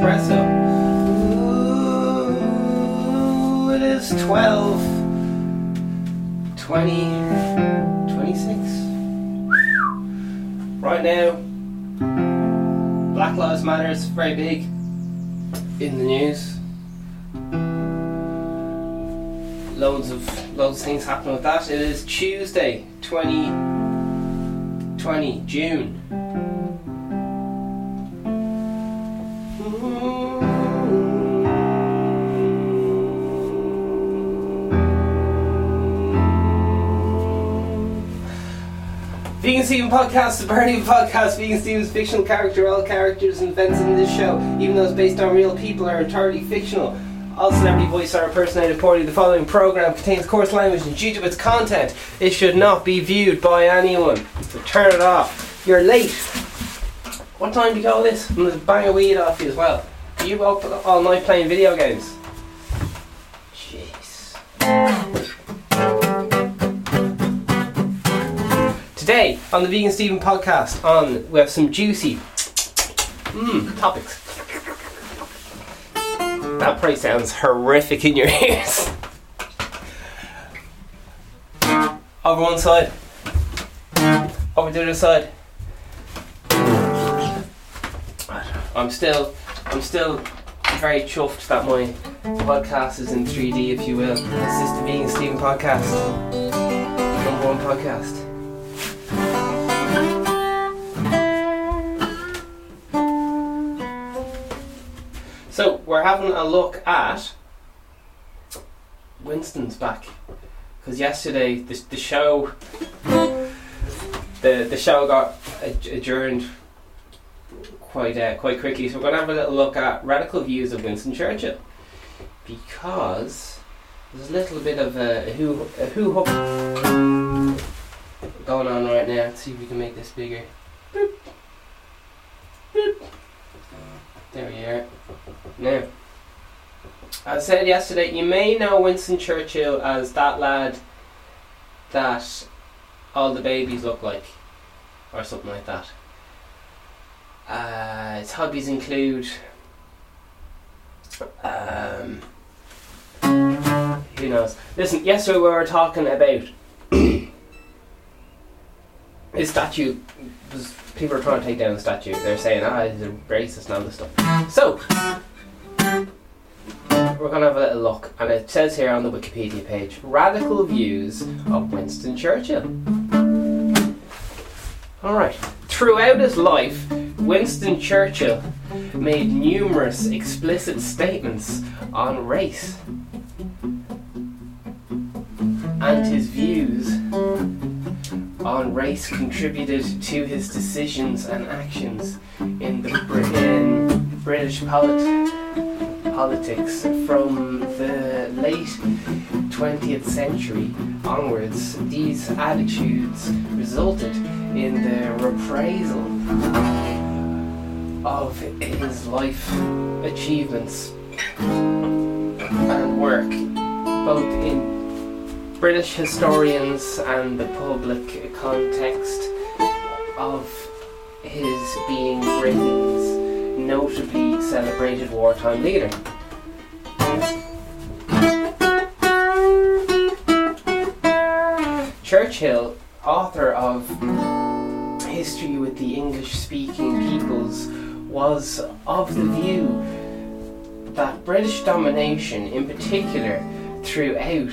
espresso. Ooh, it is 12, 20, 26. Right now, Black Lives Matter is very big in the news. Loads of loads of things happening with that. It is Tuesday, 20, June. Steven Podcast, the Burning Podcast, Vegan Steven's fictional character, all characters and events in this show, even though it's based on real people, are entirely fictional. All celebrity voice are impersonated poorly. The following program contains coarse language and due to its content, it should not be viewed by anyone. So turn it off. You're late. What time do you call this? I'm gonna bang a weed off you as well. Are you up all night playing video games? On the Vegan Steven podcast, on we have some juicy mm, topics. That probably sounds horrific in your ears. Over one side. Over the other side. I'm still, I'm still very chuffed that my podcast is in 3D, if you will. This is the Vegan Steven podcast, number one podcast. So we're having a look at Winston's back because yesterday the, the show the the show got adjourned quite uh, quite quickly. So we're going to have a little look at radical views of Winston Churchill because there's a little bit of a, who a who going on right now. Let's see if we can make this bigger. Boop. Boop. There we are. Now, I said yesterday, you may know Winston Churchill as that lad that all the babies look like, or something like that. Uh, his hobbies include um, who knows. Listen, yesterday we were talking about his statue. Was, people were trying to take down the statue. They're saying, ah, he's a racist and all this stuff. So, we're going to have a little look. And it says here on the Wikipedia page Radical Views of Winston Churchill. Alright. Throughout his life, Winston Churchill made numerous explicit statements on race. And his views on race contributed to his decisions and actions in the British polit- politics from the late 20th century onwards. These attitudes resulted in the reprisal of his life achievements and work, both in British historians and the public context of his being Britain's notably celebrated wartime leader. Churchill, author of History with the English Speaking Peoples, was of the view that British domination, in particular throughout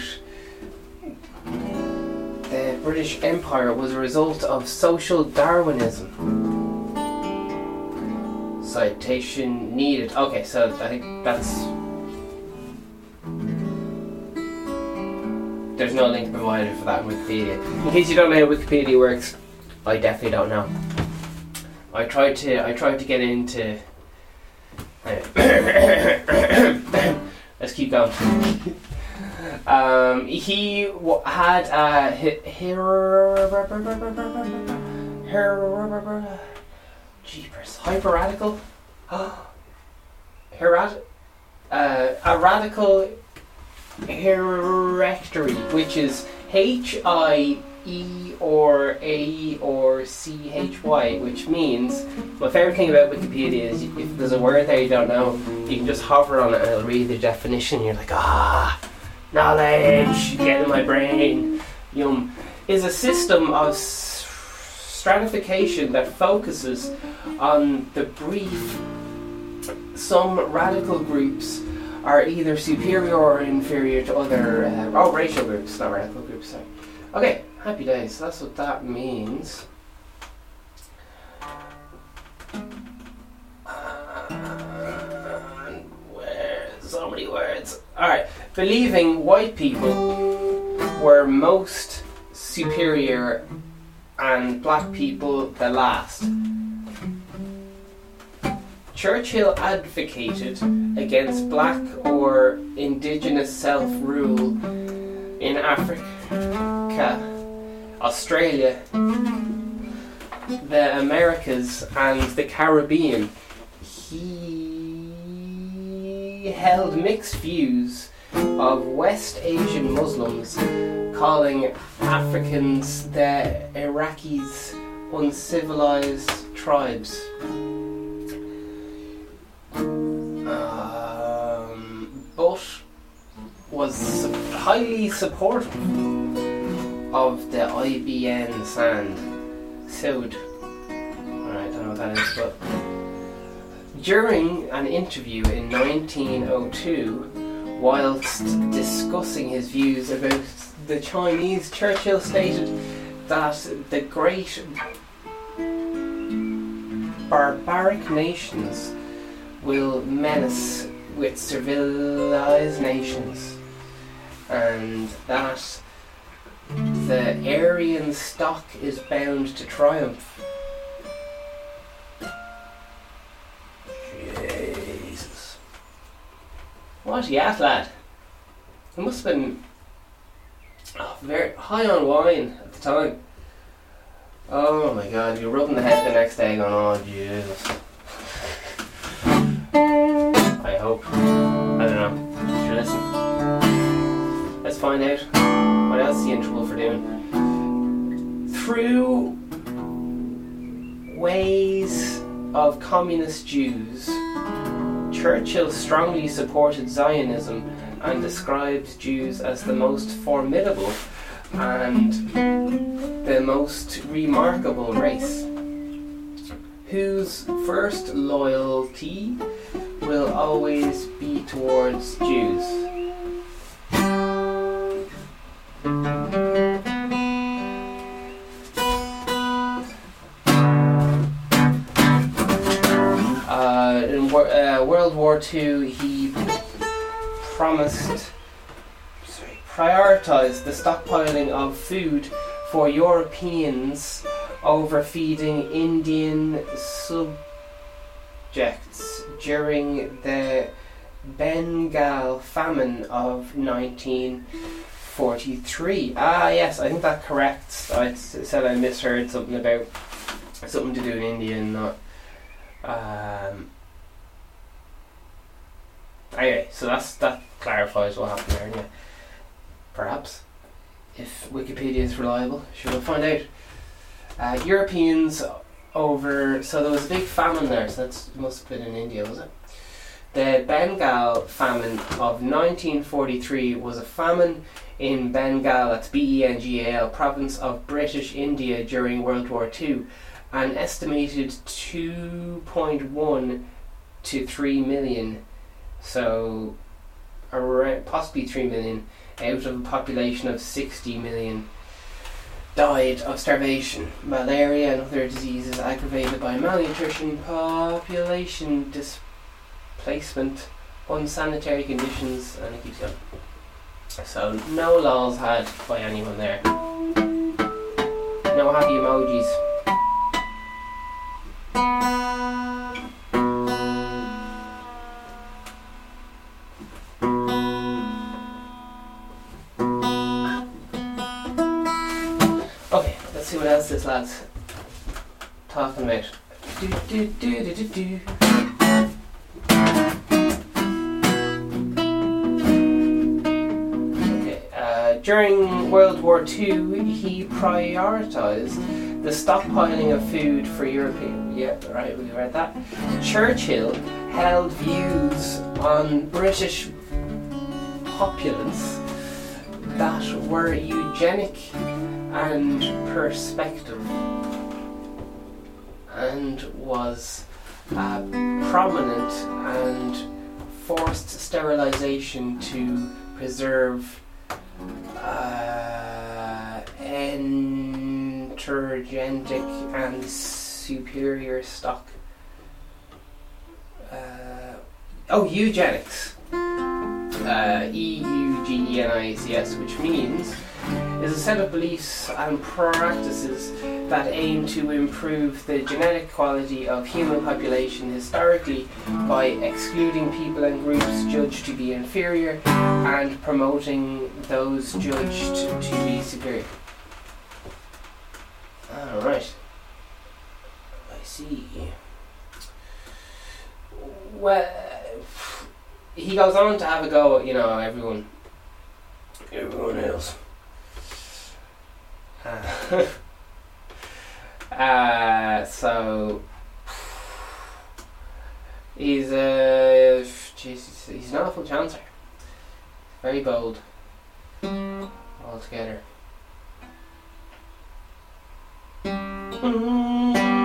the British Empire, was a result of social Darwinism. Citation needed. Okay, so I think that's. There's no link provided for that in Wikipedia. In case you don't know how Wikipedia works, I definitely don't know. I tried to. I tried to get into. Let's keep going. Um, he w- had a hi- jeepers hyper radical, Herad- uh, a radical herectory, which is H I E or A or C H Y, which means my favorite thing about Wikipedia is if there's a word there you don't know, you can just hover on it and it'll read the definition. You're like, ah, knowledge, get in my brain. Yum. Is a system of stratification that focuses on the brief. Some radical groups are either superior or inferior to other uh, oh racial groups, not radical groups. Sorry. Okay, happy days. That's what that means. And so many words. All right, believing white people were most superior and black people the last. Churchill advocated against black or indigenous self rule in Africa, Australia, the Americas, and the Caribbean. He held mixed views of West Asian Muslims, calling Africans their Iraqis uncivilized tribes. Um, but was highly supportive of the IBN sand. Sood. Alright, I don't know what that is, but. During an interview in 1902, whilst discussing his views about the Chinese, Churchill stated that the great barbaric nations will menace with civilized nations, and that the Aryan stock is bound to triumph. What you at, lad? It must have been oh, very high on wine at the time. Oh my god, you're rubbing the head the next day going, oh Jesus. I hope. I don't know. Sure, listen. Let's find out what else he in trouble for doing. Through ways of communist Jews, Churchill strongly supported Zionism and described Jews as the most formidable and the most remarkable race, whose first loyalty will always be towards Jews. War II, he promised, sorry, prioritized the stockpiling of food for Europeans over feeding Indian subjects during the Bengal famine of 1943. Ah, yes, I think that corrects. I said I misheard something about something to do in India and not. Um, anyway, so that's that clarifies what happened there. Anyway, perhaps if Wikipedia is reliable, sure we'll find out. Uh, Europeans over so there was a big famine there. So that must have been in India, was it? The Bengal famine of 1943 was a famine in Bengal, that's B E N G A L, province of British India during World War II. An estimated 2.1 to 3 million, so around, possibly 3 million, out of a population of 60 million, died of starvation, malaria, and other diseases aggravated by malnutrition, population displacement, unsanitary conditions, and it keeps going. So, no laws had by anyone there. No happy emojis. Else this lad's talking about. Do, do, do, do, do, do. Okay, uh, During World War II, he prioritised the stockpiling of food for Europeans. Yeah, right, we read that. Churchill held views on British populace that were eugenic and perspective and was uh, prominent and forced sterilization to preserve uh, enterogenic and superior stock. Uh, oh, eugenics. Uh, E U G E N I C S, which means is a set of beliefs and practices that aim to improve the genetic quality of human population historically by excluding people and groups judged to be inferior and promoting those judged to be superior. Alright. I see. Well, he goes on to have a go at, you know, everyone. Everyone else. Uh, so he's a uh, Jesus, he's an awful chancer. Very bold. Altogether. Churchill.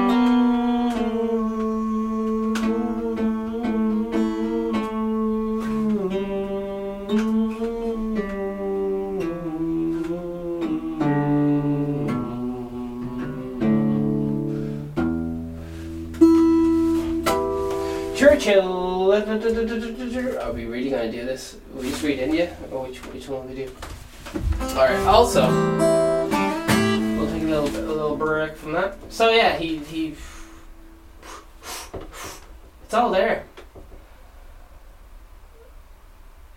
Are we really to do this? We just read India? Or which, which one we do? Alright, also, we'll take a little bit, a little break from that. So yeah, he, he, it's all there.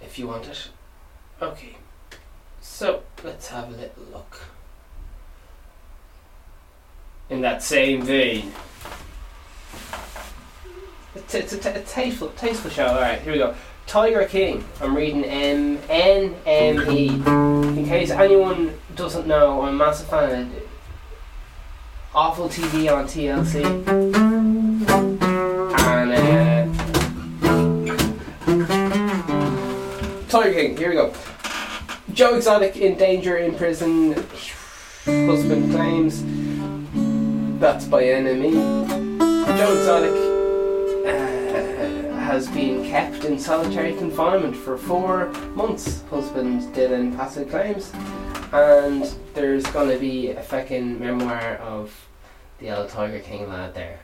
If you want it. Okay. So, let's have a little look. In that same vein. It's, it's a, t- a tasteful, tasteful show. All right, here we go. Tiger King. I'm reading M N M E. In case anyone doesn't know, I'm a massive fan of awful TV on TLC. And uh, Tiger King. Here we go. Joe Exotic in danger in prison. Husband claims that's by enemy. Joe Exotic has been kept in solitary confinement for four months. Husband Dillon Passage claims, and there's going to be a fucking memoir of the old Tiger King lad there.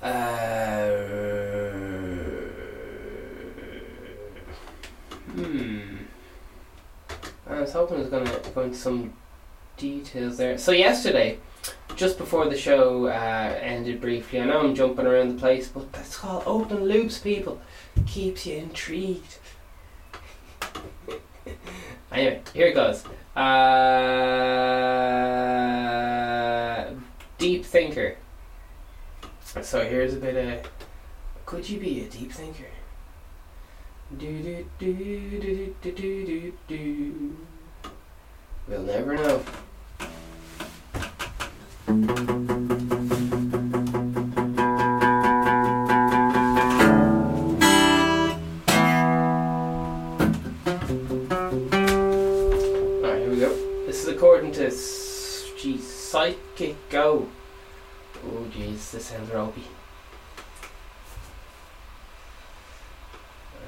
Uh, hmm. I was hoping it was going to go into some details there. So yesterday just before the show uh, ended briefly, I know I'm jumping around the place, but that's called open loops, people. Keeps you intrigued. anyway, here it goes. Uh, deep thinker. So here's a bit of. Could you be a deep thinker? Do do do do do do do do. We'll never know. Alright, here we go. This is according to geez, Psychic Go. Oh jeez, this sounds ropey.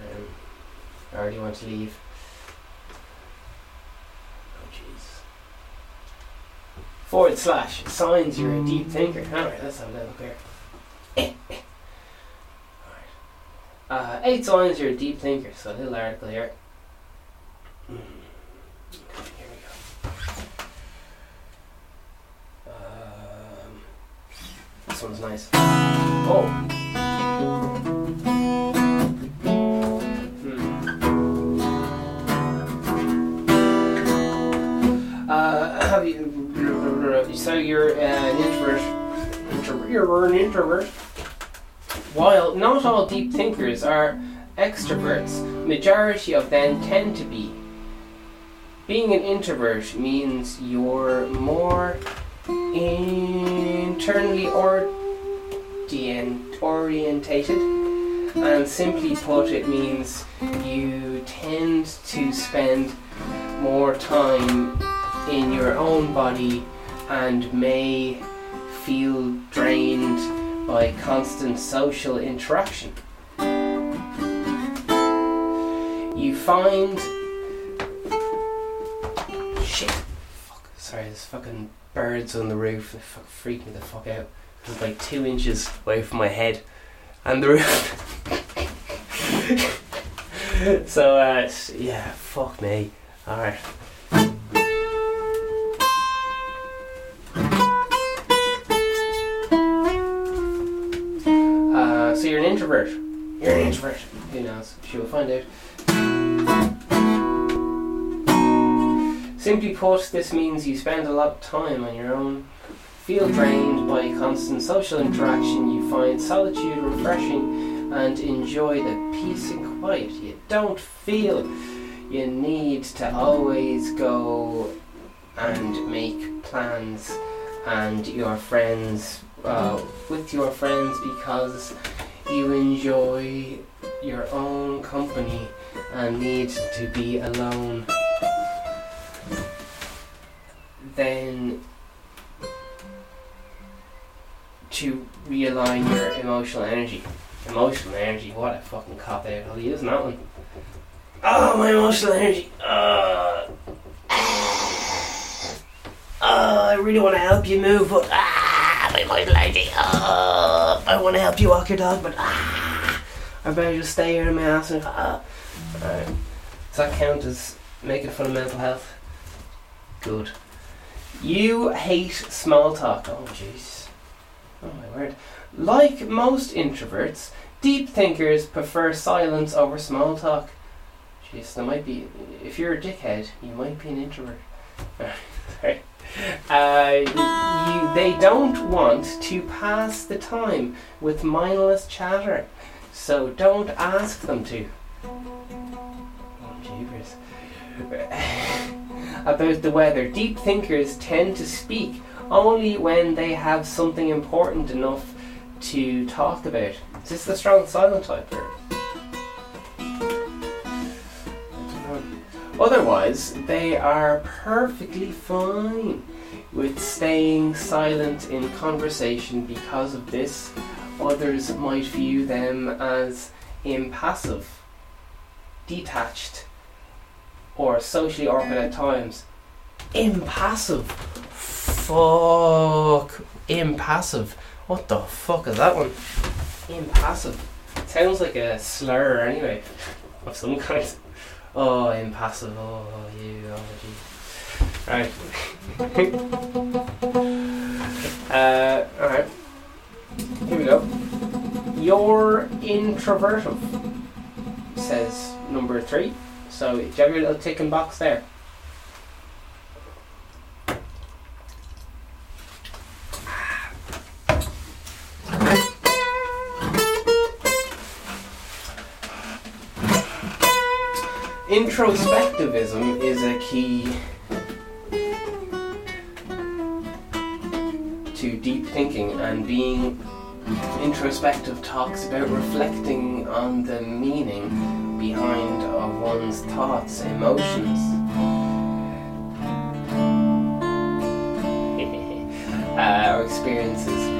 Um, I already want to leave. Forward slash signs you're a deep thinker. Alright, let's have a little here. Uh, eight signs you're a deep thinker. So a little article here. Okay, here we go. Um, this one's nice. Oh. Hmm. Uh, have you so you're an introvert. introvert. You're an introvert. While not all deep thinkers are extroverts, majority of them tend to be. Being an introvert means you're more internally orient, orientated, and simply put, it means you tend to spend more time in your own body and may feel drained by constant social interaction. You find. Shit! Fuck. Sorry, there's fucking birds on the roof. They fuck freak me the fuck out. It's like two inches away from my head. And the roof. so, uh, yeah, fuck me. Alright. You're an introvert. You're an introvert. Who knows? She will find out. Simply put, this means you spend a lot of time on your own, feel drained by constant social interaction, you find solitude refreshing, and enjoy the peace and quiet. You don't feel you need to always go and make plans and your friends uh, with your friends because you enjoy your own company and need to be alone. Then to realign your emotional energy. Emotional energy what a fucking cop out I'll use that one. Oh my emotional energy. Uh, oh I really want to help you move but my emotional energy oh, I want to help you walk your dog but ah I better just stay here in my ass and ah Alright. Does that count as making fun of mental health? Good. You hate small talk. Oh, jeez. Oh, my word. Like most introverts, deep thinkers prefer silence over small talk. Jeez, there might be. If you're a dickhead, you might be an introvert. Sorry. Uh, you, they don't want to pass the time with mindless chatter, so don't ask them to. Oh, jeepers. About the weather, deep thinkers tend to speak only when they have something important enough to talk about. Is this the strong silent type? Or? Otherwise, they are perfectly fine with staying silent in conversation because of this. Others might view them as impassive, detached, or socially awkward at times. Impassive. Fuck. Impassive. What the fuck is that one? Impassive. Sounds like a slur anyway, of some kind. Oh, impassive. Oh, you. Oh, gee. Right. uh, alright. Here we go. You're introverted, says number three. So, do you have your little ticking box there? Introspectivism is a key to deep thinking and being introspective talks about reflecting on the meaning behind of one's thoughts, emotions. uh, or experiences.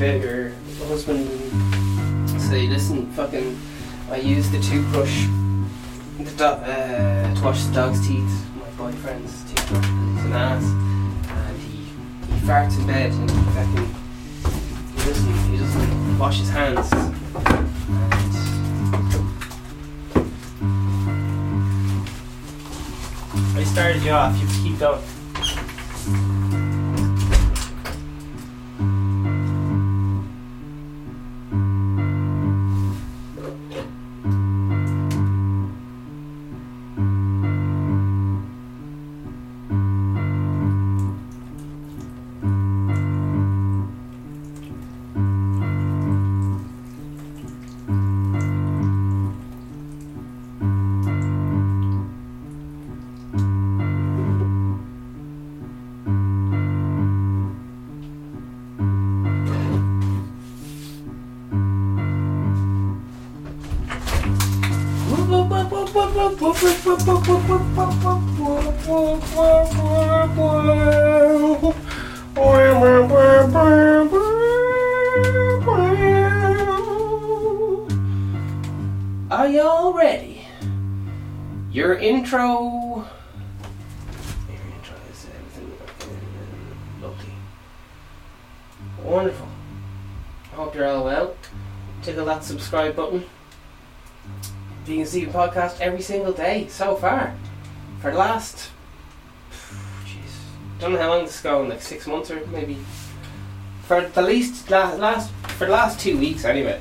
To Are you all ready? Your intro. Your intro is everything lovely. Wonderful. I hope you're all well. Tickle that subscribe button. Vegan Steven podcast every single day so far. For the last. Jeez. Don't know how long this is going, like six months or maybe. For the least. Last, for the last two weeks anyway.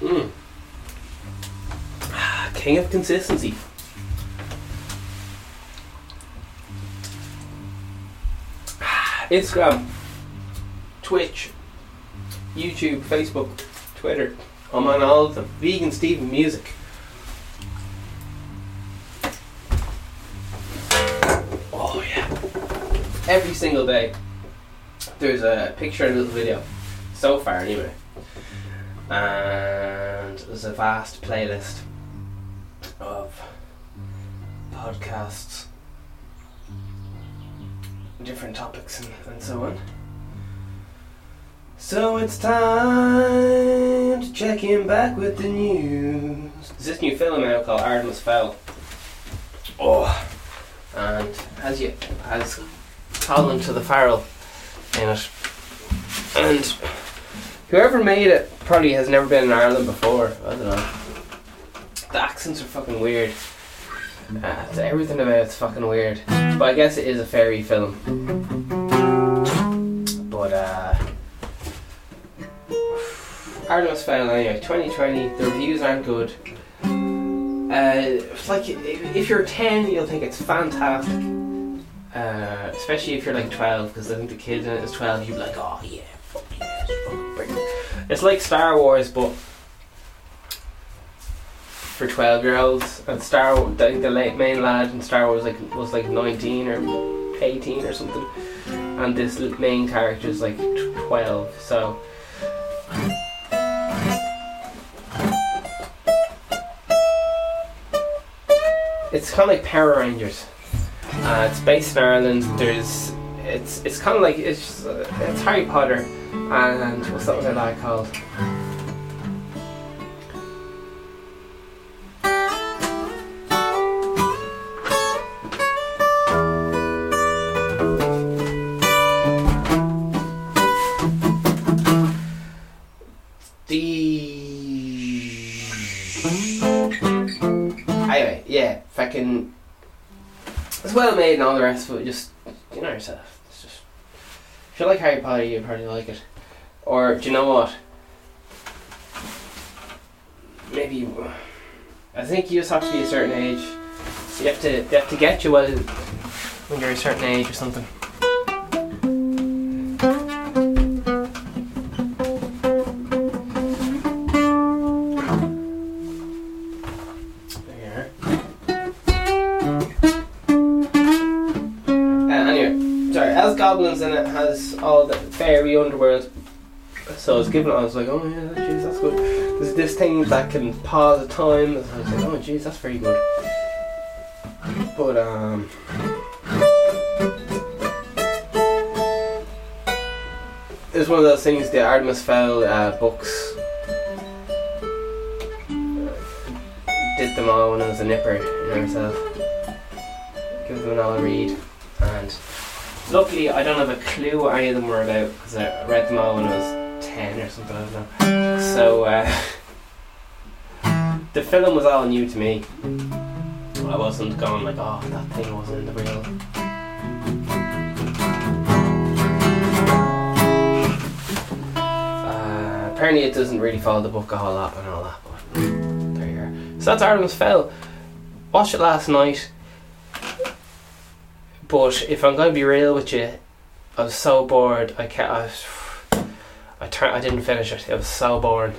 Mm. King of consistency. Instagram, Twitch, YouTube, Facebook, Twitter. I'm on all of them. Vegan Steven Music. Oh yeah. Every single day, there's a picture and a little video. So far, anyway. And there's a vast playlist of podcasts, different topics, and, and so on. So it's time to check in back with the news. There's this new film out called Artemis Fowl. Oh, and has you has Colin to the Farrell in it, and whoever made it probably has never been in Ireland before. I don't know. The accents are fucking weird. Uh, everything about it's fucking weird. But I guess it is a fairy film. But uh. Artemis Fowl anyway, 2020, the reviews aren't good. Uh, it's like, if you're 10, you'll think it's fantastic. Uh, especially if you're like 12, because I think the kid in it is 12, you'd be like, oh yeah, fucking. It's like Star Wars, but for 12 year olds. And Star Wars, the, the late main lad in Star Wars like, was like 19 or 18 or something. And this main character is like 12, so. It's kind of like Power Rangers. Uh, it's based in Ireland. There's, it's it's kind of like it's uh, it's Harry Potter, and what's that other lad called? And all the rest of it. Just you know yourself. It's just if you like Harry Potter, you probably like it. Or do you know what? Maybe I think you just have to be a certain age. You have to they have to get you while when you're a certain age or something. All the underworld. So I was given it, I was like, oh yeah, jeez, that's good. There's this thing that can pause the time. I was like, oh jeez, that's very good. But um. It's one of those things, the Artemis Fowl uh, books. Did them all when I was a nipper, you know yourself. Give them all a read. And luckily, I don't have a clue what any of them were about because I read them all when I was 10 or something, I don't know. So, uh, the film was all new to me. I wasn't going like, oh, that thing wasn't in the real. Uh, apparently, it doesn't really follow the book a whole lot and all that, but there you are. So that's Artemis Fowl. Watched it last night, but if I'm going to be real with you, I was so bored. I can't. I, I turned. I didn't finish it. It was so boring.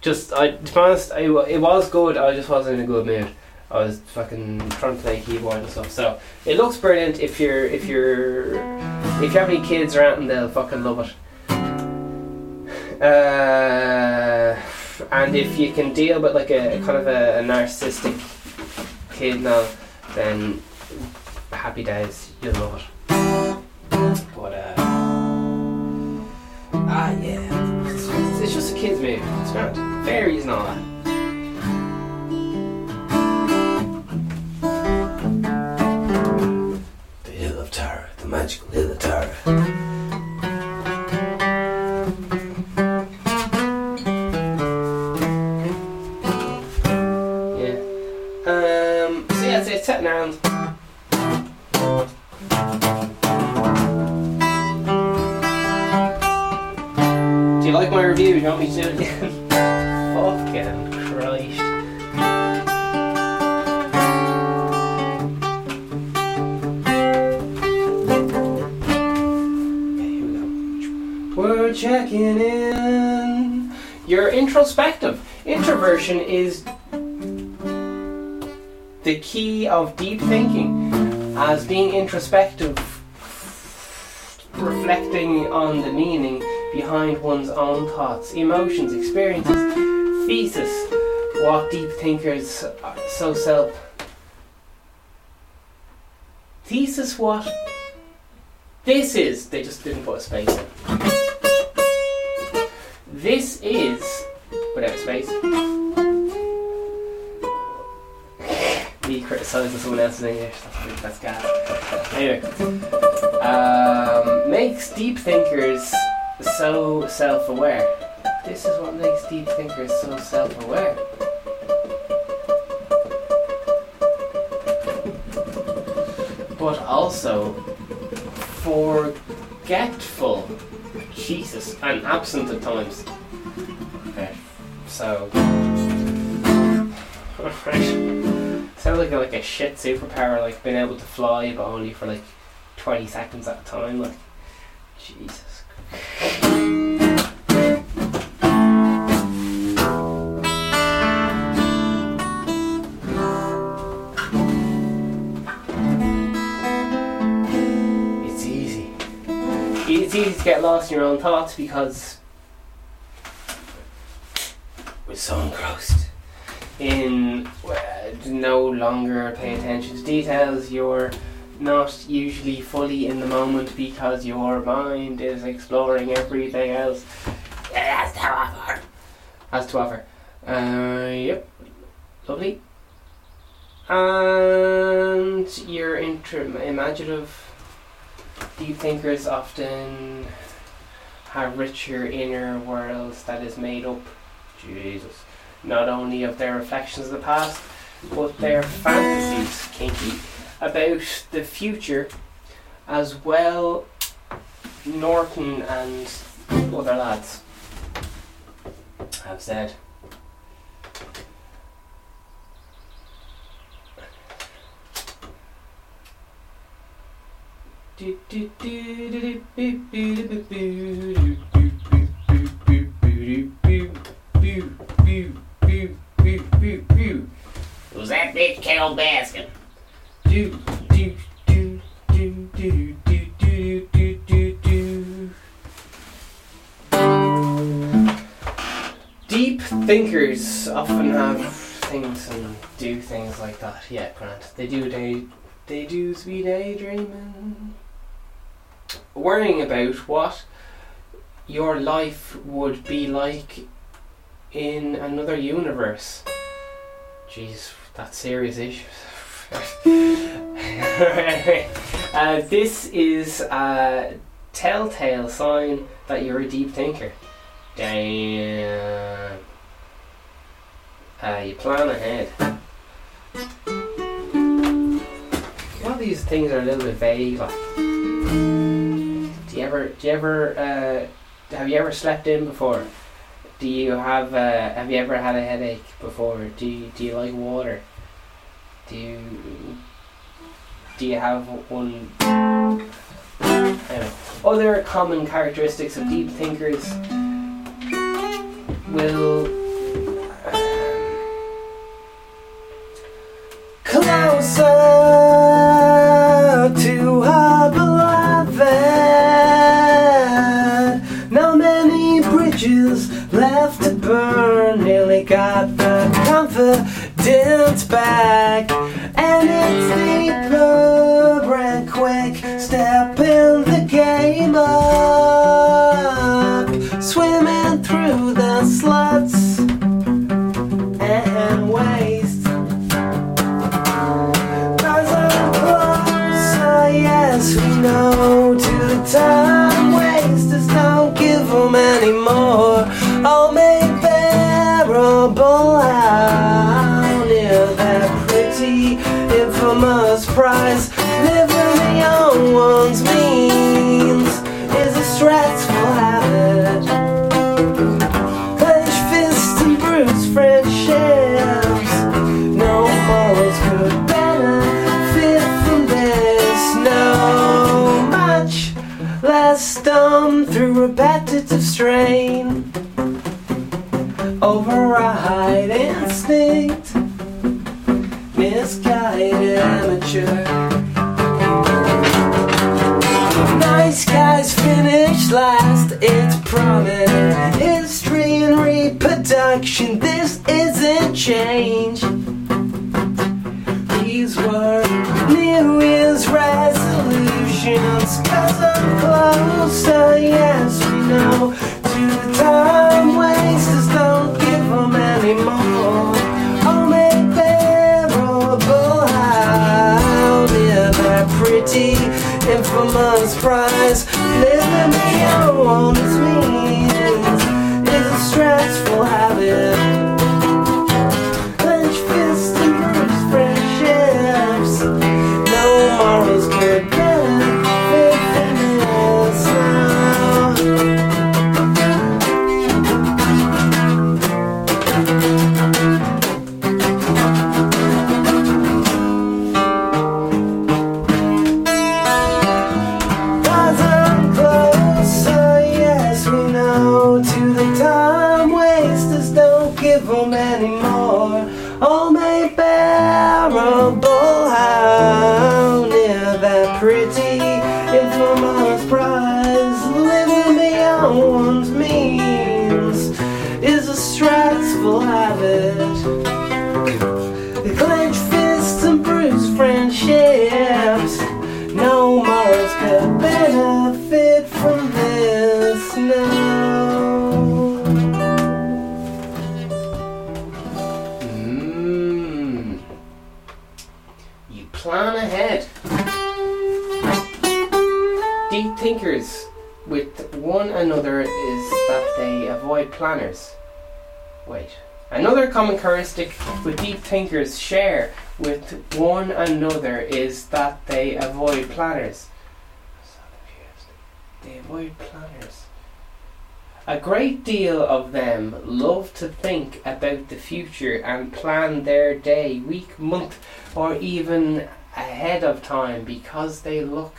Just, I to be honest, I, it was good. I just wasn't in a good mood. I was fucking trying to play keyboard and stuff. So it looks brilliant. If you're, if you're, if you have any kids around, they'll fucking love it. Uh, and if you can deal with like a, a kind of a, a narcissistic kid now, then happy days, you'll love it. But uh, ah yeah, it's, it's just a kids movie. It's grand. Fairies and all that. The Hill of Tara, the magical Hill of Tara. My review? Do you want me to do it again? Fucking Christ. We're checking in. You're introspective. Introversion is the key of deep thinking, as being introspective, reflecting on the meaning behind one's own thoughts, emotions, experiences, thesis, what deep thinkers so self. Thesis what? This is, they just didn't put a space in. This is, without space, me criticising someone else's English, that's, that's gas. Anyway, um, makes deep thinkers so self-aware. This is what makes deep thinkers so self-aware. But also forgetful. Jesus, and absent at times. Okay, so. Sounds like a, like a shit superpower, like being able to fly, but only for like 20 seconds at a time. Like, Jesus. Easy to get lost in your own thoughts because we're so engrossed in uh, no longer pay attention to details. You're not usually fully in the moment because your mind is exploring everything else. Has to offer. Has to offer. Uh, yep. Lovely. And you're inter- imaginative. Deep thinkers often have richer inner worlds that is made up, Jesus, not only of their reflections of the past, but their fantasies, kinky, about the future, as well. Norton and other lads have said. Was that bitch Carole Baskin? Do, do, do, do, do, do, do, do, do, do. Deep thinkers often have things and do things like that. Yeah, Grant. They do day, they do sweet daydreaming. Worrying about what your life would be like in another universe. Jeez, that's serious issues. uh, this is a telltale sign that you're a deep thinker. Damn. Uh, you plan ahead. A lot of these things are a little bit vague. Like, do you ever, do you ever, uh, have you ever slept in before? Do you have, uh, have you ever had a headache before? Do you, do you like water? Do you, do you have one? Anyway, other common characteristics of deep thinkers will closer got the confidence back, and it's deeper and quick. Step in the game up, swimming through the sluts and waste. Cause I'm closer, uh, yes, we know to the time strain. Override instinct. Misguided amateur. Nice guys finish last, it's prominent. History and reproduction, this isn't change. Infamous planners. Wait. Another common characteristic with deep thinkers share with one another is that they avoid planners. They avoid planners. A great deal of them love to think about the future and plan their day, week, month, or even ahead of time because they look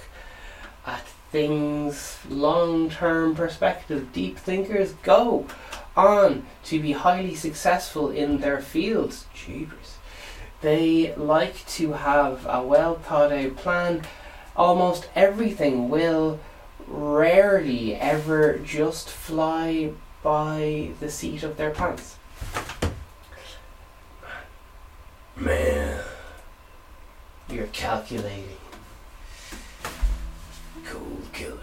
at things long term perspective. Deep thinkers go on to be highly successful in their fields, jeepers, they like to have a well thought out plan. Almost everything will rarely ever just fly by the seat of their pants. Man, you're calculating. Cold killer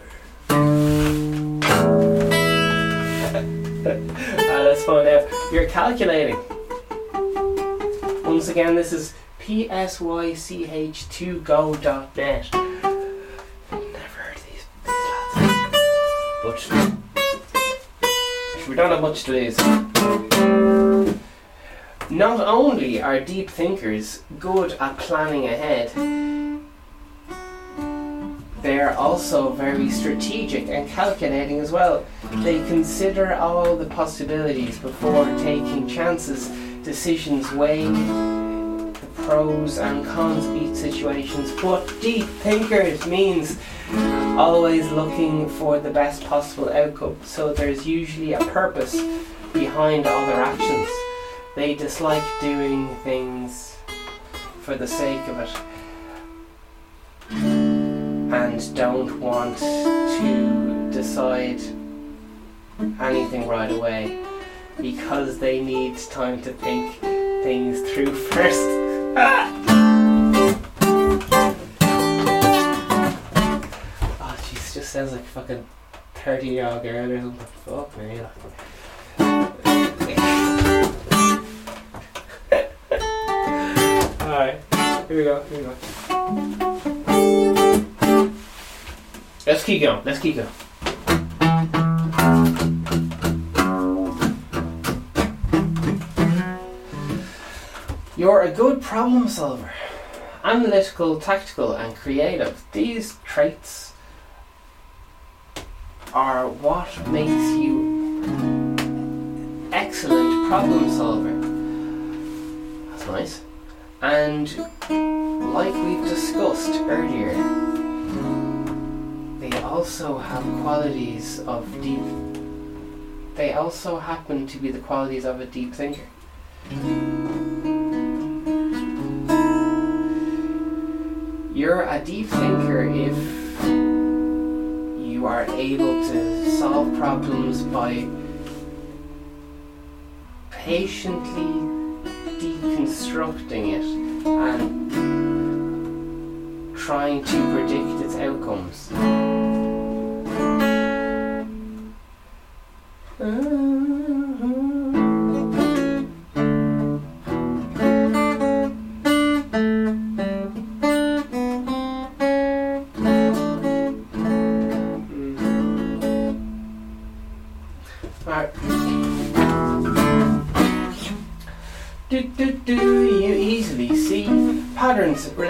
uh, let's find out. You're calculating. Once again, this is psych2go.net. Never heard of these, these lads. But we don't have much to lose. Not only are deep thinkers good at planning ahead, they're also very strategic and calculating as well. They consider all the possibilities before taking chances, decisions weigh the pros and cons of each situations. But deep thinkers means always looking for the best possible outcome. So there's usually a purpose behind all their actions. They dislike doing things for the sake of it and don't want to decide anything right away because they need time to think things through first. Ah! oh, jeez, just sounds like fucking 30 year old girl or something. Fuck me. Alright, here we go, here we go. Let's keep going. Let's keep going. You're a good problem solver. Analytical, tactical, and creative. These traits are what makes you excellent problem solver. That's nice. And like we've discussed earlier, also have qualities of deep. They also happen to be the qualities of a deep thinker. You're a deep thinker if you are able to solve problems by patiently deconstructing it and trying to predict its outcomes.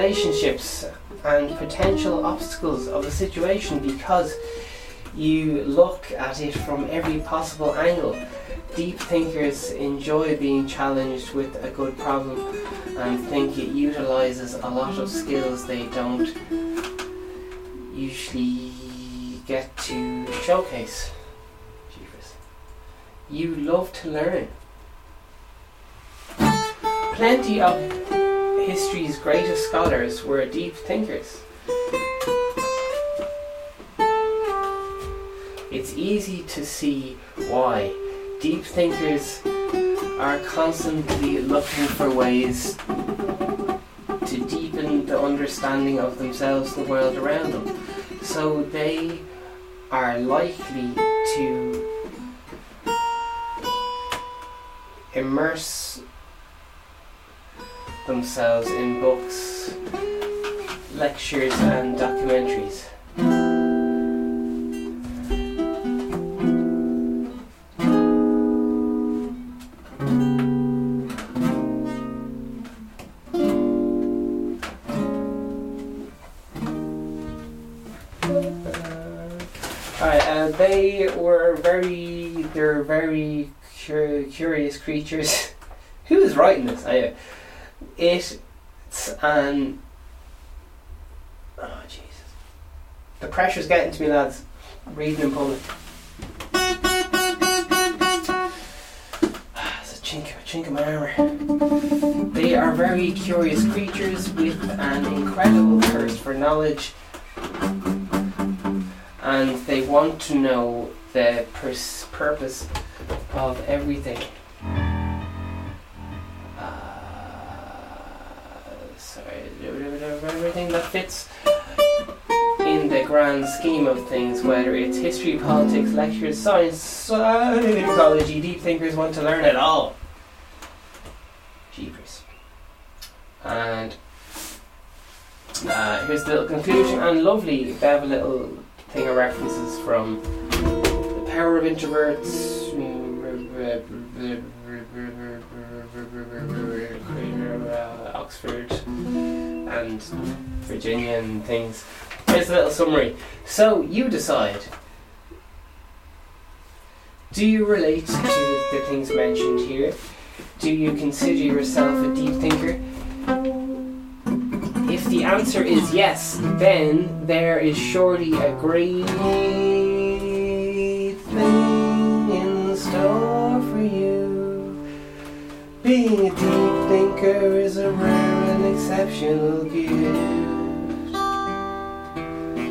Relationships, and potential obstacles of a situation because you look at it from every possible angle. Deep thinkers enjoy being challenged with a good problem and think it utilizes a lot of skills they don't usually get to showcase. Jeepers. You love to learn. Plenty of history's greatest scholars were deep thinkers. It's easy to see why. Deep thinkers are constantly looking for ways to deepen the understanding of themselves and the world around them. So they are likely to immerse themselves in books, lectures, and documentaries. Very, they're very cur- curious creatures. Who is writing this? I, it's an. Oh, Jesus. The pressure's getting to me, lads. Reading in public. Chink, my armour. They are very curious creatures with an incredible thirst for knowledge, and they want to know the purpose of everything. Uh, sorry, everything that fits in the grand scheme of things, whether it's history, politics, lectures, science, psychology, deep thinkers want to learn it all. Jeepers. And uh, here's the little conclusion and lovely, they have a little thing of references from Power of Introverts, mm-hmm. Oxford, and Virginia, and things. Here's a little summary. So, you decide. Do you relate to the things mentioned here? Do you consider yourself a deep thinker? If the answer is yes, then there is surely a great Being a deep thinker is a rare and exceptional gift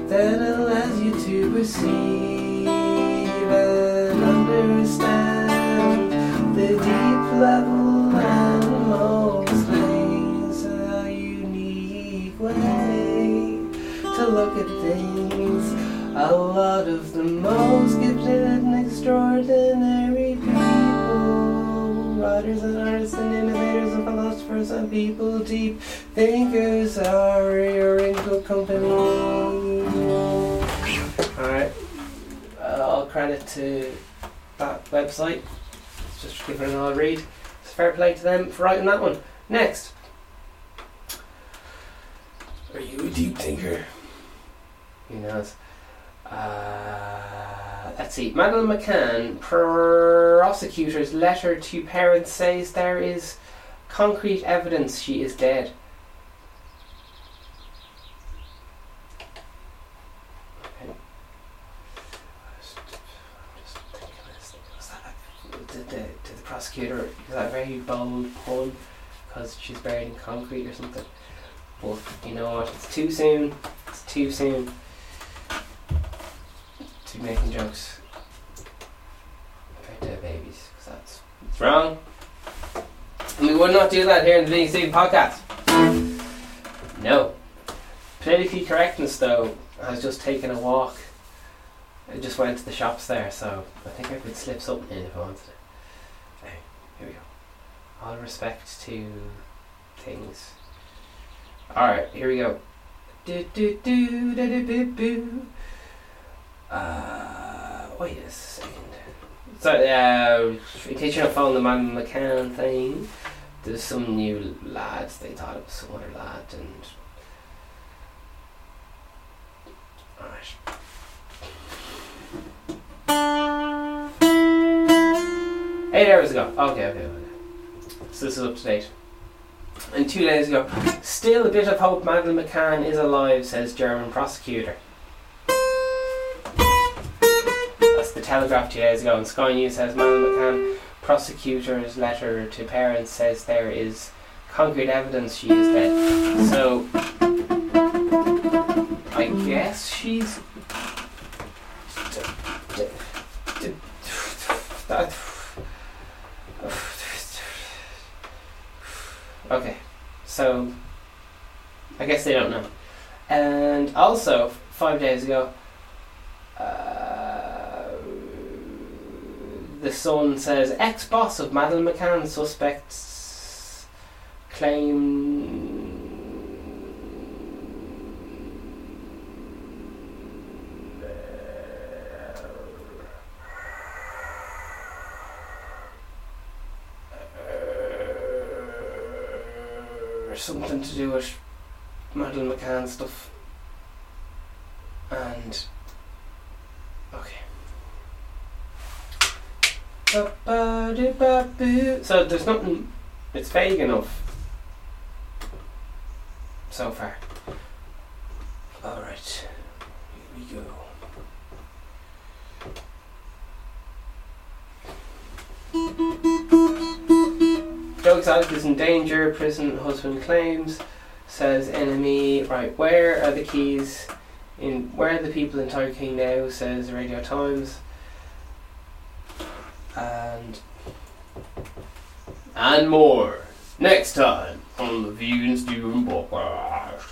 that allows you to perceive and understand the deep level and most ways a unique way to look at things. A lot of the most gifted and extraordinary people, writers and artists and innovators and philosophers and people, deep thinkers are in good company. Alright. Uh, all credit to that website. Let's just give it another read. It's fair play to them for writing that one. Next. Are you a deep thinker? Who knows? Uh, let's see. Madeleine McCann, prosecutor's letter to parents says there is concrete evidence she is dead. Okay. Did the, prosecutor, is that very bold pun? Because she's buried in concrete or something? But you know what? It's too soon. It's too soon to be making jokes about dead babies. Because that's it's wrong. And we would not do that here in the Being Stephen podcast. No. Politically correctness, though, has just taken a walk. I just went to the shops there, so I think I could slip something in if I wanted it. Here we go. All respect to things. Alright, here we go. Do do do do do do do. Uh, wait a second. So, uh, in case you're not following the Man McCann thing, there's some new lads. They thought it was some other lad, and alright. Eight hours ago. Okay, okay, okay. So this is up to date. And two days ago, still a bit of hope. Madeleine McCann is alive, says German prosecutor. Telegraph two days ago. And Sky News says Madeleine McCann, prosecutor's letter to parents says there is concrete evidence she is dead. So, I guess she's. Okay, so I guess they don't know. And also, five days ago, uh, the Sun says ex boss of Madeleine McCann suspects claim. something to do with Madeleine McCann stuff. And okay. So there's nothing. It's vague enough. So far. All right. Here we go. Joe Exotic is in danger. Prison husband claims. Says enemy. Right, where are the keys? In where are the people in Tiger King now? Says Radio Times. And and more. Next time on the Vegan Steven Podcast.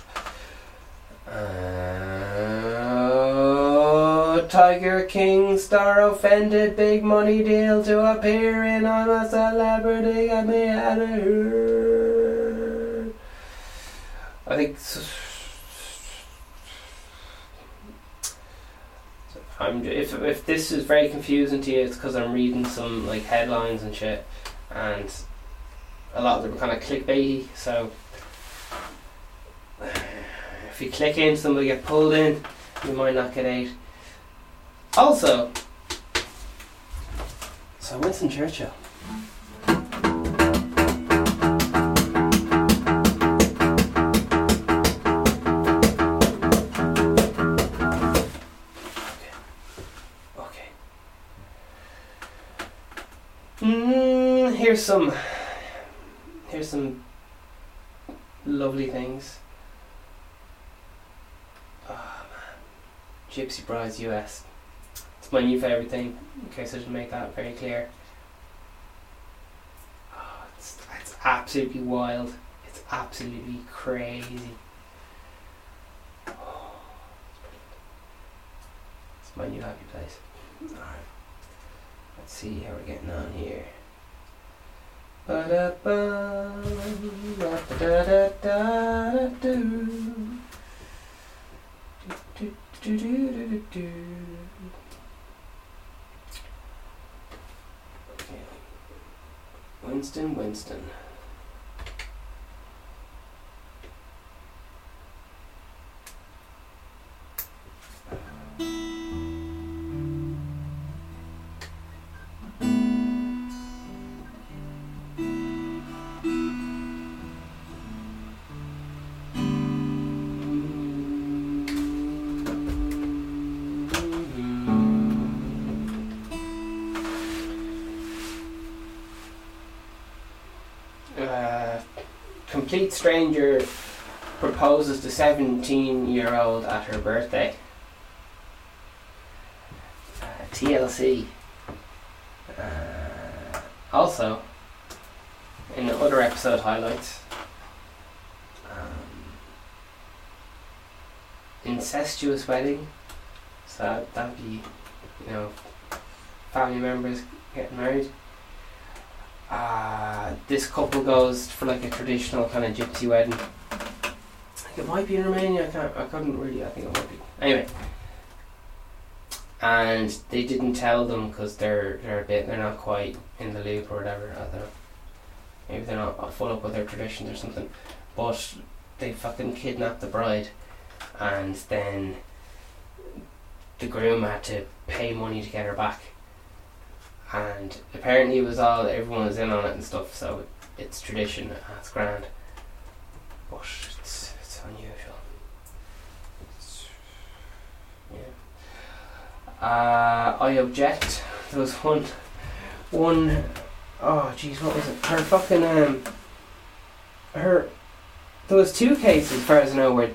Uh, Tiger King star offended big money deal to appear in I'm a celebrity me out of here. I think s- I'm if if this is very confusing to you, it's because I'm reading some like headlines and shit, and a lot of them are kind of clickbaity. So if you click in, somebody get pulled in. You might not get out. Also, so Winston Churchill. Here's some. Here's some lovely things. Oh man, Gypsy Brides US. It's my new favorite thing. In case I make that very clear. Oh, it's it's absolutely wild. It's absolutely crazy. It's my new happy place. Alright. Let's see how we're getting on here. Winston, Winston. Complete stranger proposes to 17 year old at her birthday. Uh, TLC. Uh, also, in the other episode highlights, um, incestuous wedding. So that- that'd be, you know, family members getting married. Uh, this couple goes for like a traditional kind of gypsy wedding. I think it might be in Romania. I can't. I couldn't really. I think it might be. Anyway, and they didn't tell them because they're they're a bit they're not quite in the loop or whatever. I don't know. Maybe they're not full up with their traditions or something. But they fucking kidnapped the bride, and then the groom had to pay money to get her back and apparently it was all everyone was in on it and stuff. So it's tradition. It's grand, but it's it's unusual. It's, yeah. Uh, I object. There was one, one. Oh jeez, what was it? Her fucking um. Her. There was two cases, as far as I know, where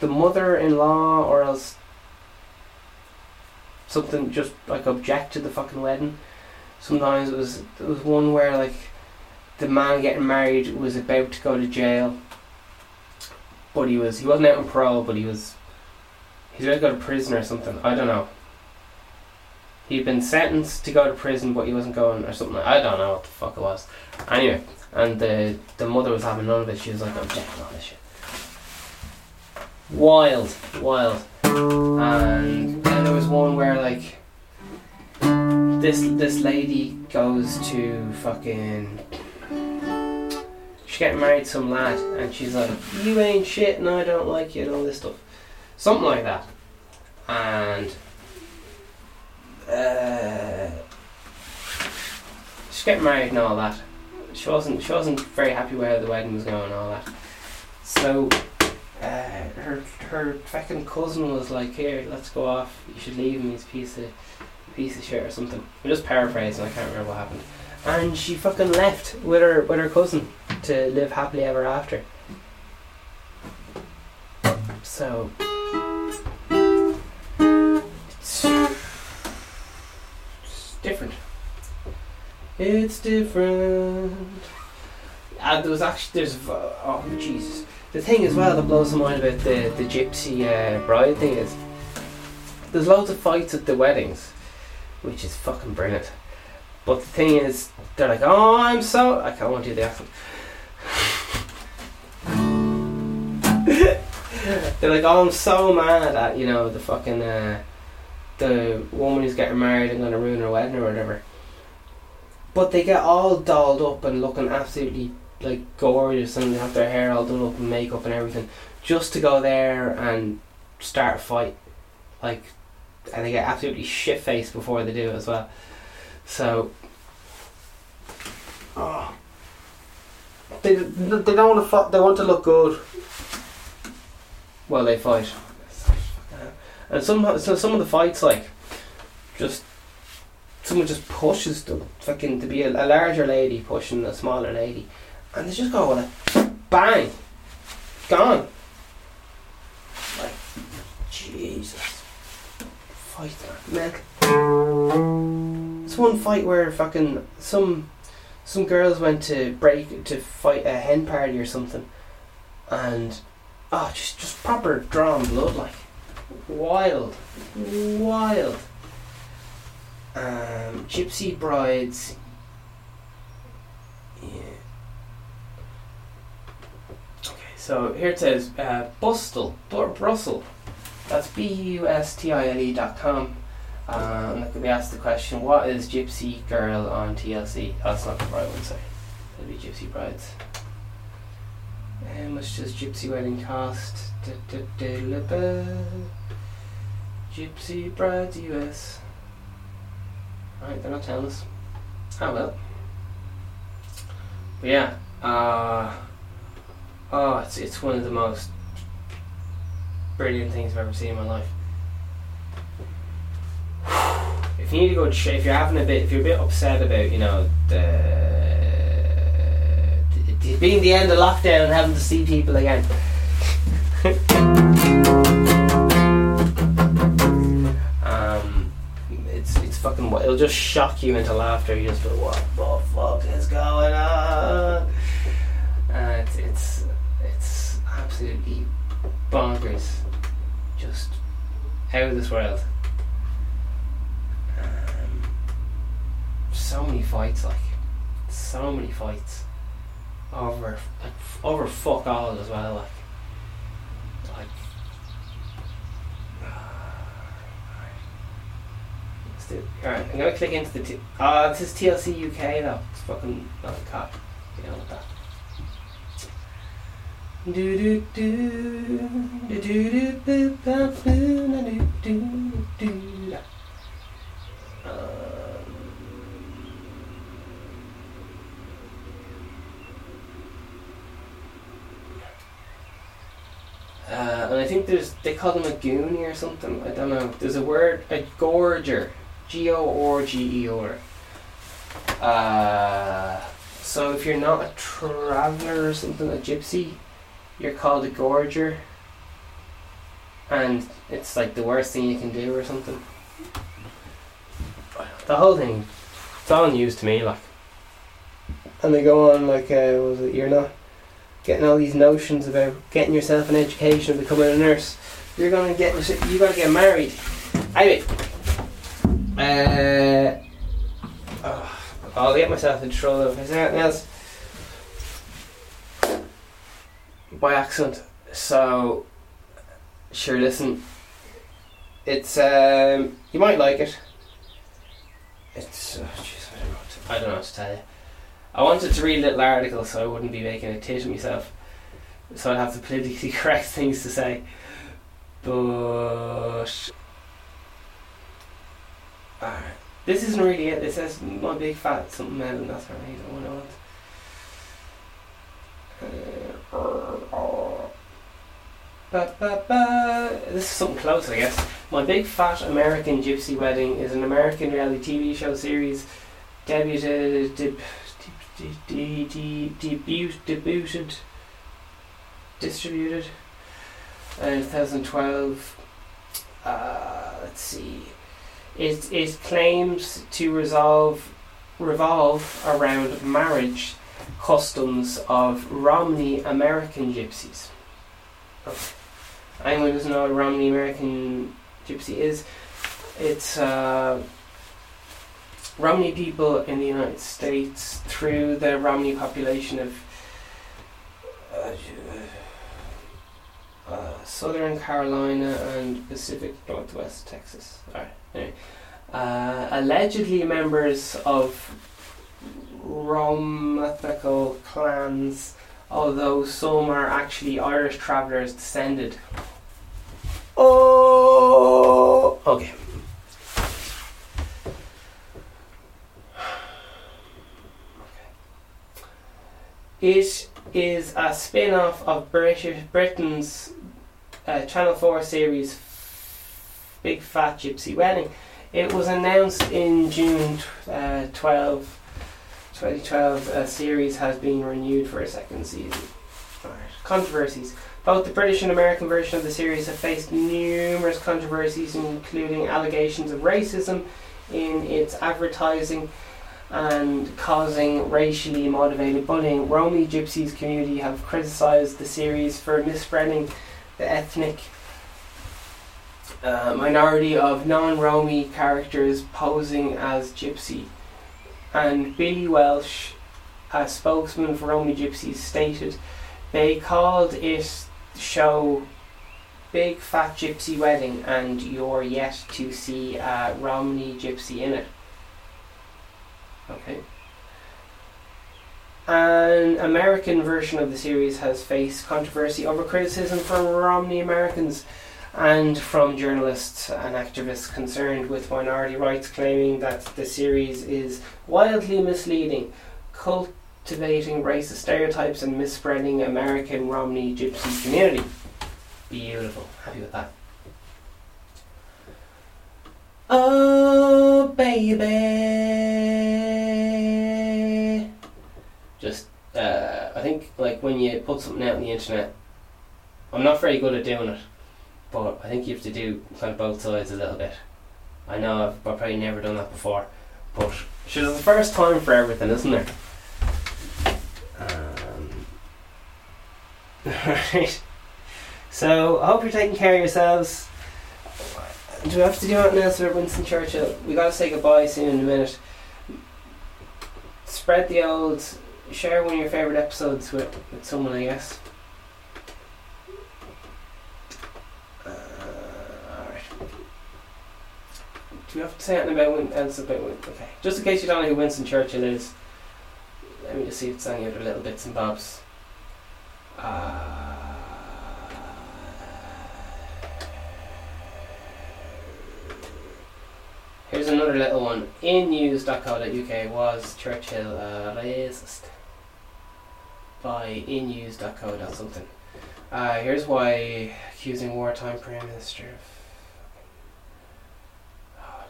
the mother-in-law or else something just like object to the fucking wedding. Sometimes it was there was one where like the man getting married was about to go to jail, but he was he wasn't out on parole, but he was he's about to go to prison or something. I don't know. He'd been sentenced to go to prison, but he wasn't going or something. I don't know what the fuck it was. Anyway, and the the mother was having none of it. She was like objecting all this shit. Wild, wild. And there was one where like this this lady goes to fucking she's getting married to some lad and she's like, You ain't shit and I don't like you and all this stuff. Something like that. And uh, she's getting married and all that. She wasn't she wasn't very happy where the wedding was going and all that. So uh, her her fucking cousin was like, "Here, let's go off. You should leave him. He's a piece of piece of shit or something." I'm just paraphrasing. I can't remember what happened. And she fucking left with her with her cousin to live happily ever after. So it's, different. It's different. and there was actually there's oh Jesus. The thing as well that blows my mind about the the gypsy uh, bride thing is there's loads of fights at the weddings, which is fucking brilliant. But the thing is, they're like, oh, I'm so I can't want to do the accent. they're like, oh, I'm so mad at you know the fucking uh, the woman who's getting married and gonna ruin her wedding or whatever. But they get all dolled up and looking absolutely like gorgeous and they have their hair all done up and makeup and everything just to go there and start a fight. Like, and they get absolutely shit faced before they do it as well. So, oh, they they don't want to fu- they want to look good. Well, they fight, and some so some of the fights like just someone just pushes them fucking to be a, a larger lady pushing a smaller lady, and they just go like bang, gone. Like Jesus, fight man. It's one fight where fucking some some girls went to break to fight a hen party or something, and oh, just just proper drawn blood like wild, wild. Um, Gypsy Brides. Yeah. Okay, so here it says uh, Bustle, Br- Brussels. That's B U S T I L E dot com. Uh, and we asked the question, what is Gypsy Girl on TLC? Oh, that's not the right one, sorry. It'll be Gypsy Brides. How much does Gypsy Wedding cost? Gypsy Brides US. Right, they're not telling us. Oh well. But yeah, uh, oh, it's it's one of the most brilliant things I've ever seen in my life. If you need to go, ch- if you're having a bit, if you're a bit upset about, you know, the, the being the end of lockdown and having to see people again. um, it's it's fucking. It'll just shock you into laughter. You just go, what the fuck is going on? Uh, it's it's it's absolutely bonkers. Just out of this world. Um, so many fights, like so many fights over like over fuck all as well, like. Alright, I'm gonna click into the. T- uh, this is TLC UK though. It's fucking not a cop. You know what that. Uh, and I think there's they call them a goonie or something. I don't know. There's a word a gorger, G O R G E R. Uh, so if you're not a traveller or something, a gypsy, you're called a gorger. And it's like the worst thing you can do or something. The whole thing, it's all news to me, like. And they go on like, uh, was it you're not getting all these notions about getting yourself an education and becoming a nurse. You're gonna get you gotta get married. Anyway, uh, oh, I'll get myself in trouble if I say anything else by accident. So, sure, listen. It's um, you might like it. It's oh, I don't know. What to, I don't know what to tell you. I wanted to read a little article so I wouldn't be making a tit of myself. So I'd have the politically correct things to say. But Alright. This isn't really it. This says my big fat something else and that's one I want. Ba, ba, ba. This is something close, I guess. My Big Fat American Gypsy Wedding is an American reality TV show series debuted, deb, de, de, de, debut, debuted, distributed in 2012. Uh, let's see. It, it claims to resolve revolve around marriage customs of Romani American gypsies. Anyone who doesn't know what Romani American gypsy is, it's uh, Romani people in the United States through the Romani population of uh, uh, Southern Carolina and Pacific Northwest Texas. Alright, anyway. Uh, allegedly members of Rom ethnical clans, although some are actually Irish travellers descended. Oh, okay. It is a spin off of British Britain's uh, Channel 4 series Big Fat Gypsy Wedding. It was announced in June uh, 12, 2012. A series has been renewed for a second season. Right. Controversies. Both the British and American version of the series have faced numerous controversies, including allegations of racism in its advertising and causing racially motivated bullying. Romani Gypsies community have criticised the series for misspreading the ethnic uh, minority of non-Romy characters posing as Gypsy. And Billy Welch, a spokesman for Romy Gypsies, stated they called it show Big Fat Gypsy Wedding and you're yet to see a Romani Gypsy in it. Okay. An American version of the series has faced controversy over criticism from Romani Americans and from journalists and activists concerned with minority rights, claiming that the series is wildly misleading, cultivating racist stereotypes, and misspreading American Romani Gypsy community. Beautiful. Happy with that. Oh, baby. Just, uh, I think, like, when you put something out on the internet, I'm not very good at doing it, but I think you have to do kind of both sides a little bit. I know I've, I've probably never done that before, but there's a first time for everything, isn't there? Um, right. So, I hope you're taking care of yourselves do we have to do anything else for Winston Churchill? We gotta say goodbye soon in a minute. Spread the old, share one of your favourite episodes with, with someone, I guess. Do we have to say anything about Winston? Else about? Okay. Just in case you don't know who Winston Churchill is, let me just see if it's any other little bits and bobs. Uh, Here's another little one. In news.co.uk was Churchill uh, racist by innews.co. something. Uh, here's why accusing wartime prime minister of. Oh,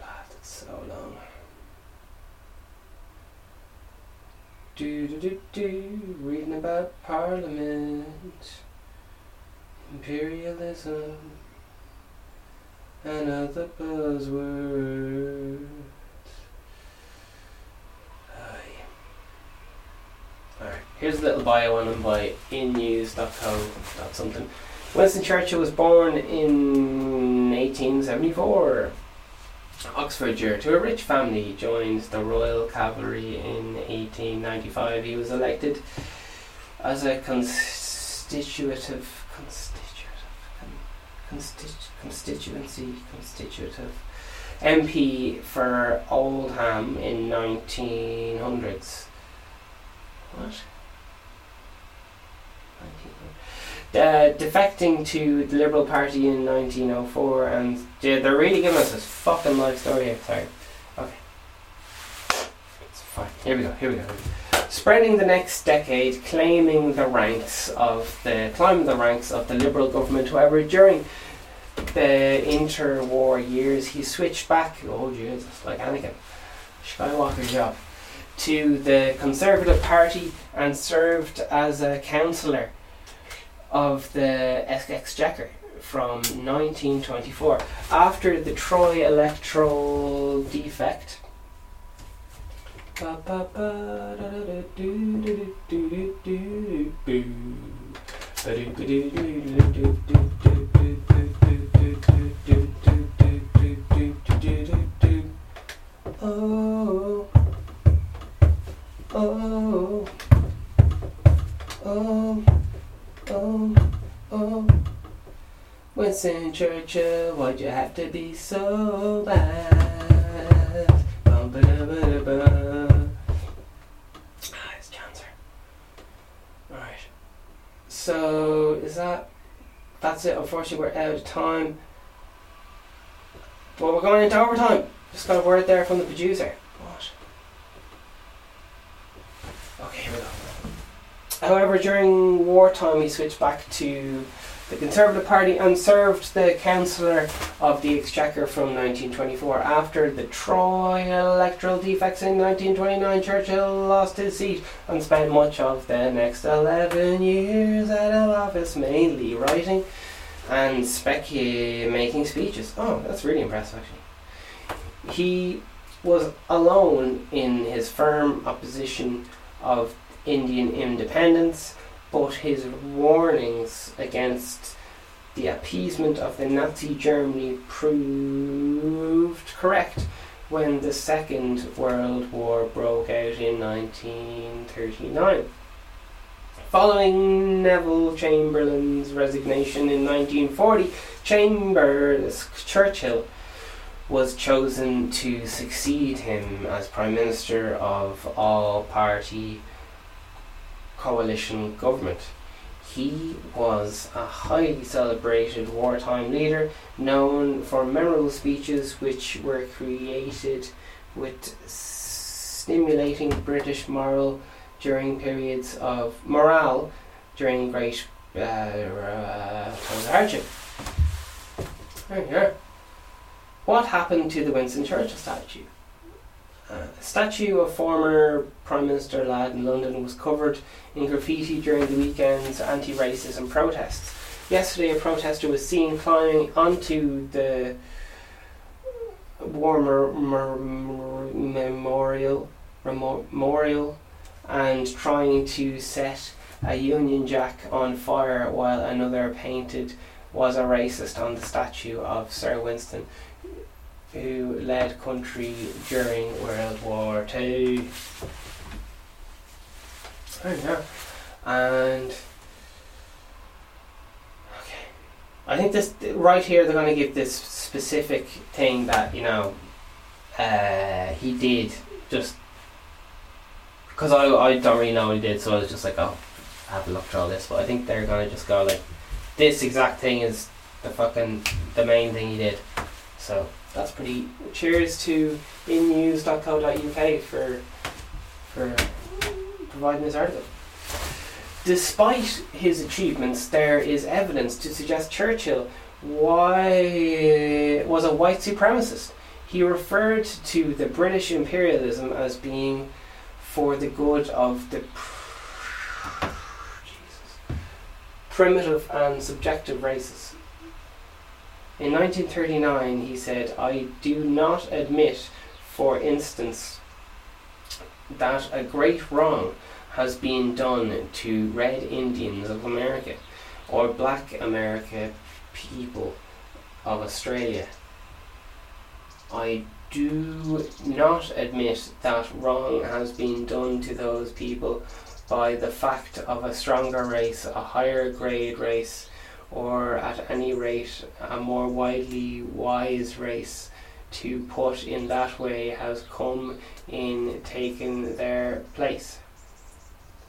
so long. Do do do do. Reading about Parliament, imperialism and other buzzwords. Alright, here's a little bio on him by innews.co. something. Winston Churchill was born in 1874. Oxfordshire. To a rich family, he joined the Royal Cavalry in 1895. He was elected as a constitutive, constitutive, constitu- constituency, constitutive MP for Oldham in 1900s. What? Uh, defecting to the Liberal Party in 1904, and yeah, they're really giving us this fucking life story here. Sorry. Okay. It's fine. Here we go. Here we go. Spreading the next decade, claiming the ranks of the climbing the ranks of the Liberal government. However, during the interwar years, he switched back. Oh Jesus, like Anakin, Skywalker job to the Conservative Party and served as a councillor of the Exchequer from 1924. After the Troy electoral defect, Oh, oh, oh oh, oh. Winston Churchill, why'd you have to be so bad? Bum, ba, da, ba, da, ba. Ah, it's Chancer. Alright. So, is that. That's it. Unfortunately, we're out of time. Well, we're going into overtime. Just got a word there from the producer. What? Okay, here we go. However, during wartime, he switched back to the Conservative Party and served the Councillor of the Exchequer from 1924. After the Troy electoral defects in 1929, Churchill lost his seat and spent much of the next 11 years out of office, mainly writing and specu- making speeches. Oh, that's really impressive, actually. He was alone in his firm opposition of Indian independence, but his warnings against the appeasement of the Nazi Germany proved correct when the Second World War broke out in 1939. Following Neville Chamberlain's resignation in 1940, Chambers Churchill was chosen to succeed him as Prime Minister of all party coalition government. He was a highly celebrated wartime leader, known for memorable speeches which were created with stimulating British moral during periods of morale during great uh, uh, times of hardship. There you are. What happened to the Winston Churchill statue? A statue of former Prime Minister Ladd in London was covered in graffiti during the weekend's anti racism protests. Yesterday, a protester was seen climbing onto the War mer- mer- Memorial, memorial and trying to set a Union Jack on fire while another painted was a racist on the statue of Sir Winston who led country during World War Two. There you go. And okay, I think this right here they're going to give this specific thing that you know uh, he did just because I I don't really know what he did, so I was just like, oh, have a look through all this. But I think they're going to just go like, this exact thing is the fucking the main thing he did. So that's pretty. Cheers to innews.co.uk for for providing this article. Despite his achievements, there is evidence to suggest Churchill why, was a white supremacist. He referred to the British imperialism as being for the good of the pr- primitive and subjective races. In 1939, he said, I do not admit, for instance, that a great wrong has been done to red Indians of America or black America people of Australia. I do not admit that wrong has been done to those people by the fact of a stronger race, a higher grade race, or at any rate a more widely wise race to put in that way has come in taking their place.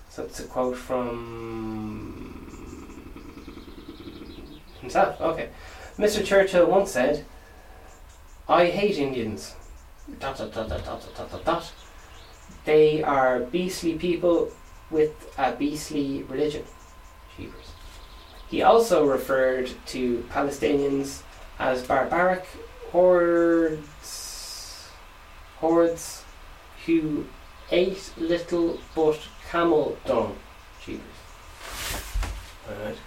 So it's a quote from himself. Okay. Mr. Churchill once said, I hate Indians. Dot, dot, dot, dot, dot, dot, dot, dot. They are beastly people with a beastly religion. Jeepers. He also referred to Palestinians as barbaric hordes, hordes who ate little but camel dung. Jeepers. Alright.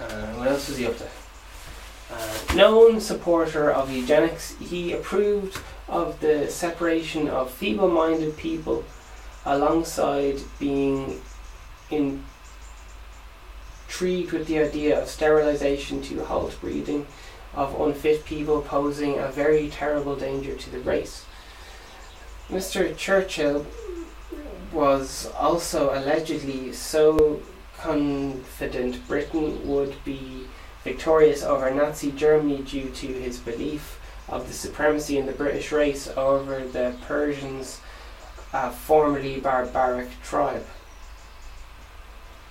Uh, what else was he up to? Uh, known supporter of eugenics, he approved of the separation of feeble minded people alongside being intrigued with the idea of sterilization to halt breeding of unfit people, posing a very terrible danger to the race. Mr. Churchill was also allegedly so confident Britain would be victorious over Nazi Germany due to his belief of the supremacy in the British race over the Persians, a formerly barbaric tribe.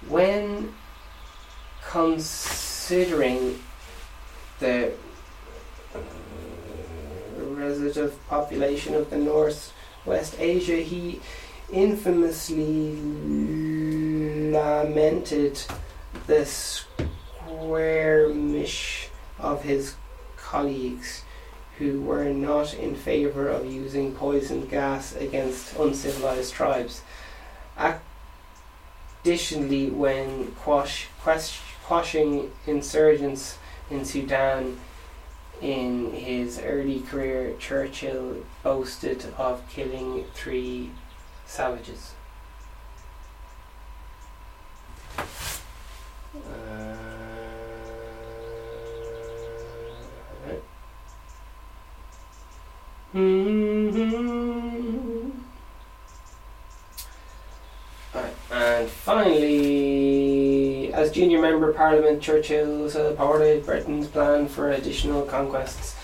When considering the resident population of the North West Asia, he infamously lamented the squirmish of his colleagues who were not in favour of using poison gas against uncivilized tribes. Additionally, when quash, quash, quashing insurgents in Sudan in his early career, Churchill boasted of killing three savages. Uh, Mm-hmm. Right, and finally, junior member of Parliament, Churchill supported uh, Britain's plan for additional conquests,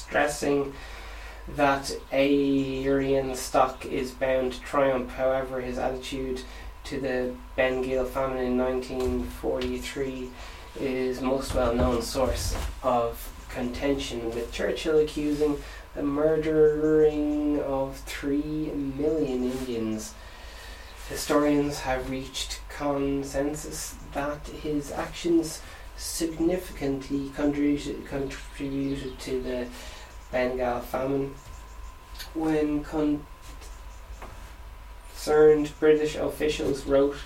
stressing that Aryan stock is bound to triumph. However, his attitude to the Bengal famine in 1943 is most well known source of contention, with Churchill accusing the murdering of three million Indians. Historians have reached consensus that his actions significantly contributed, to the Bengal famine. When concerned British officials wrote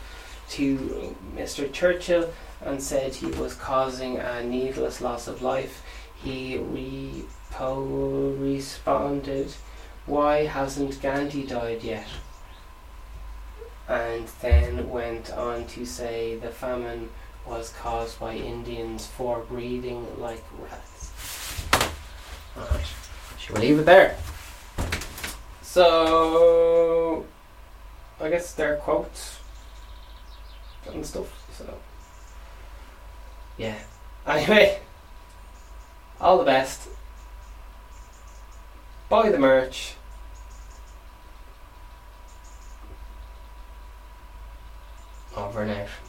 to Mr. Churchill and said he was causing a needless loss of life. He responded, Why hasn't Gandhi died yet? And then went on to say the famine was caused by Indians for breeding like rats. Alright, should we leave it there? So, I guess they're quotes and stuff, so yeah. Anyway, all the best. Buy the merch. Over out.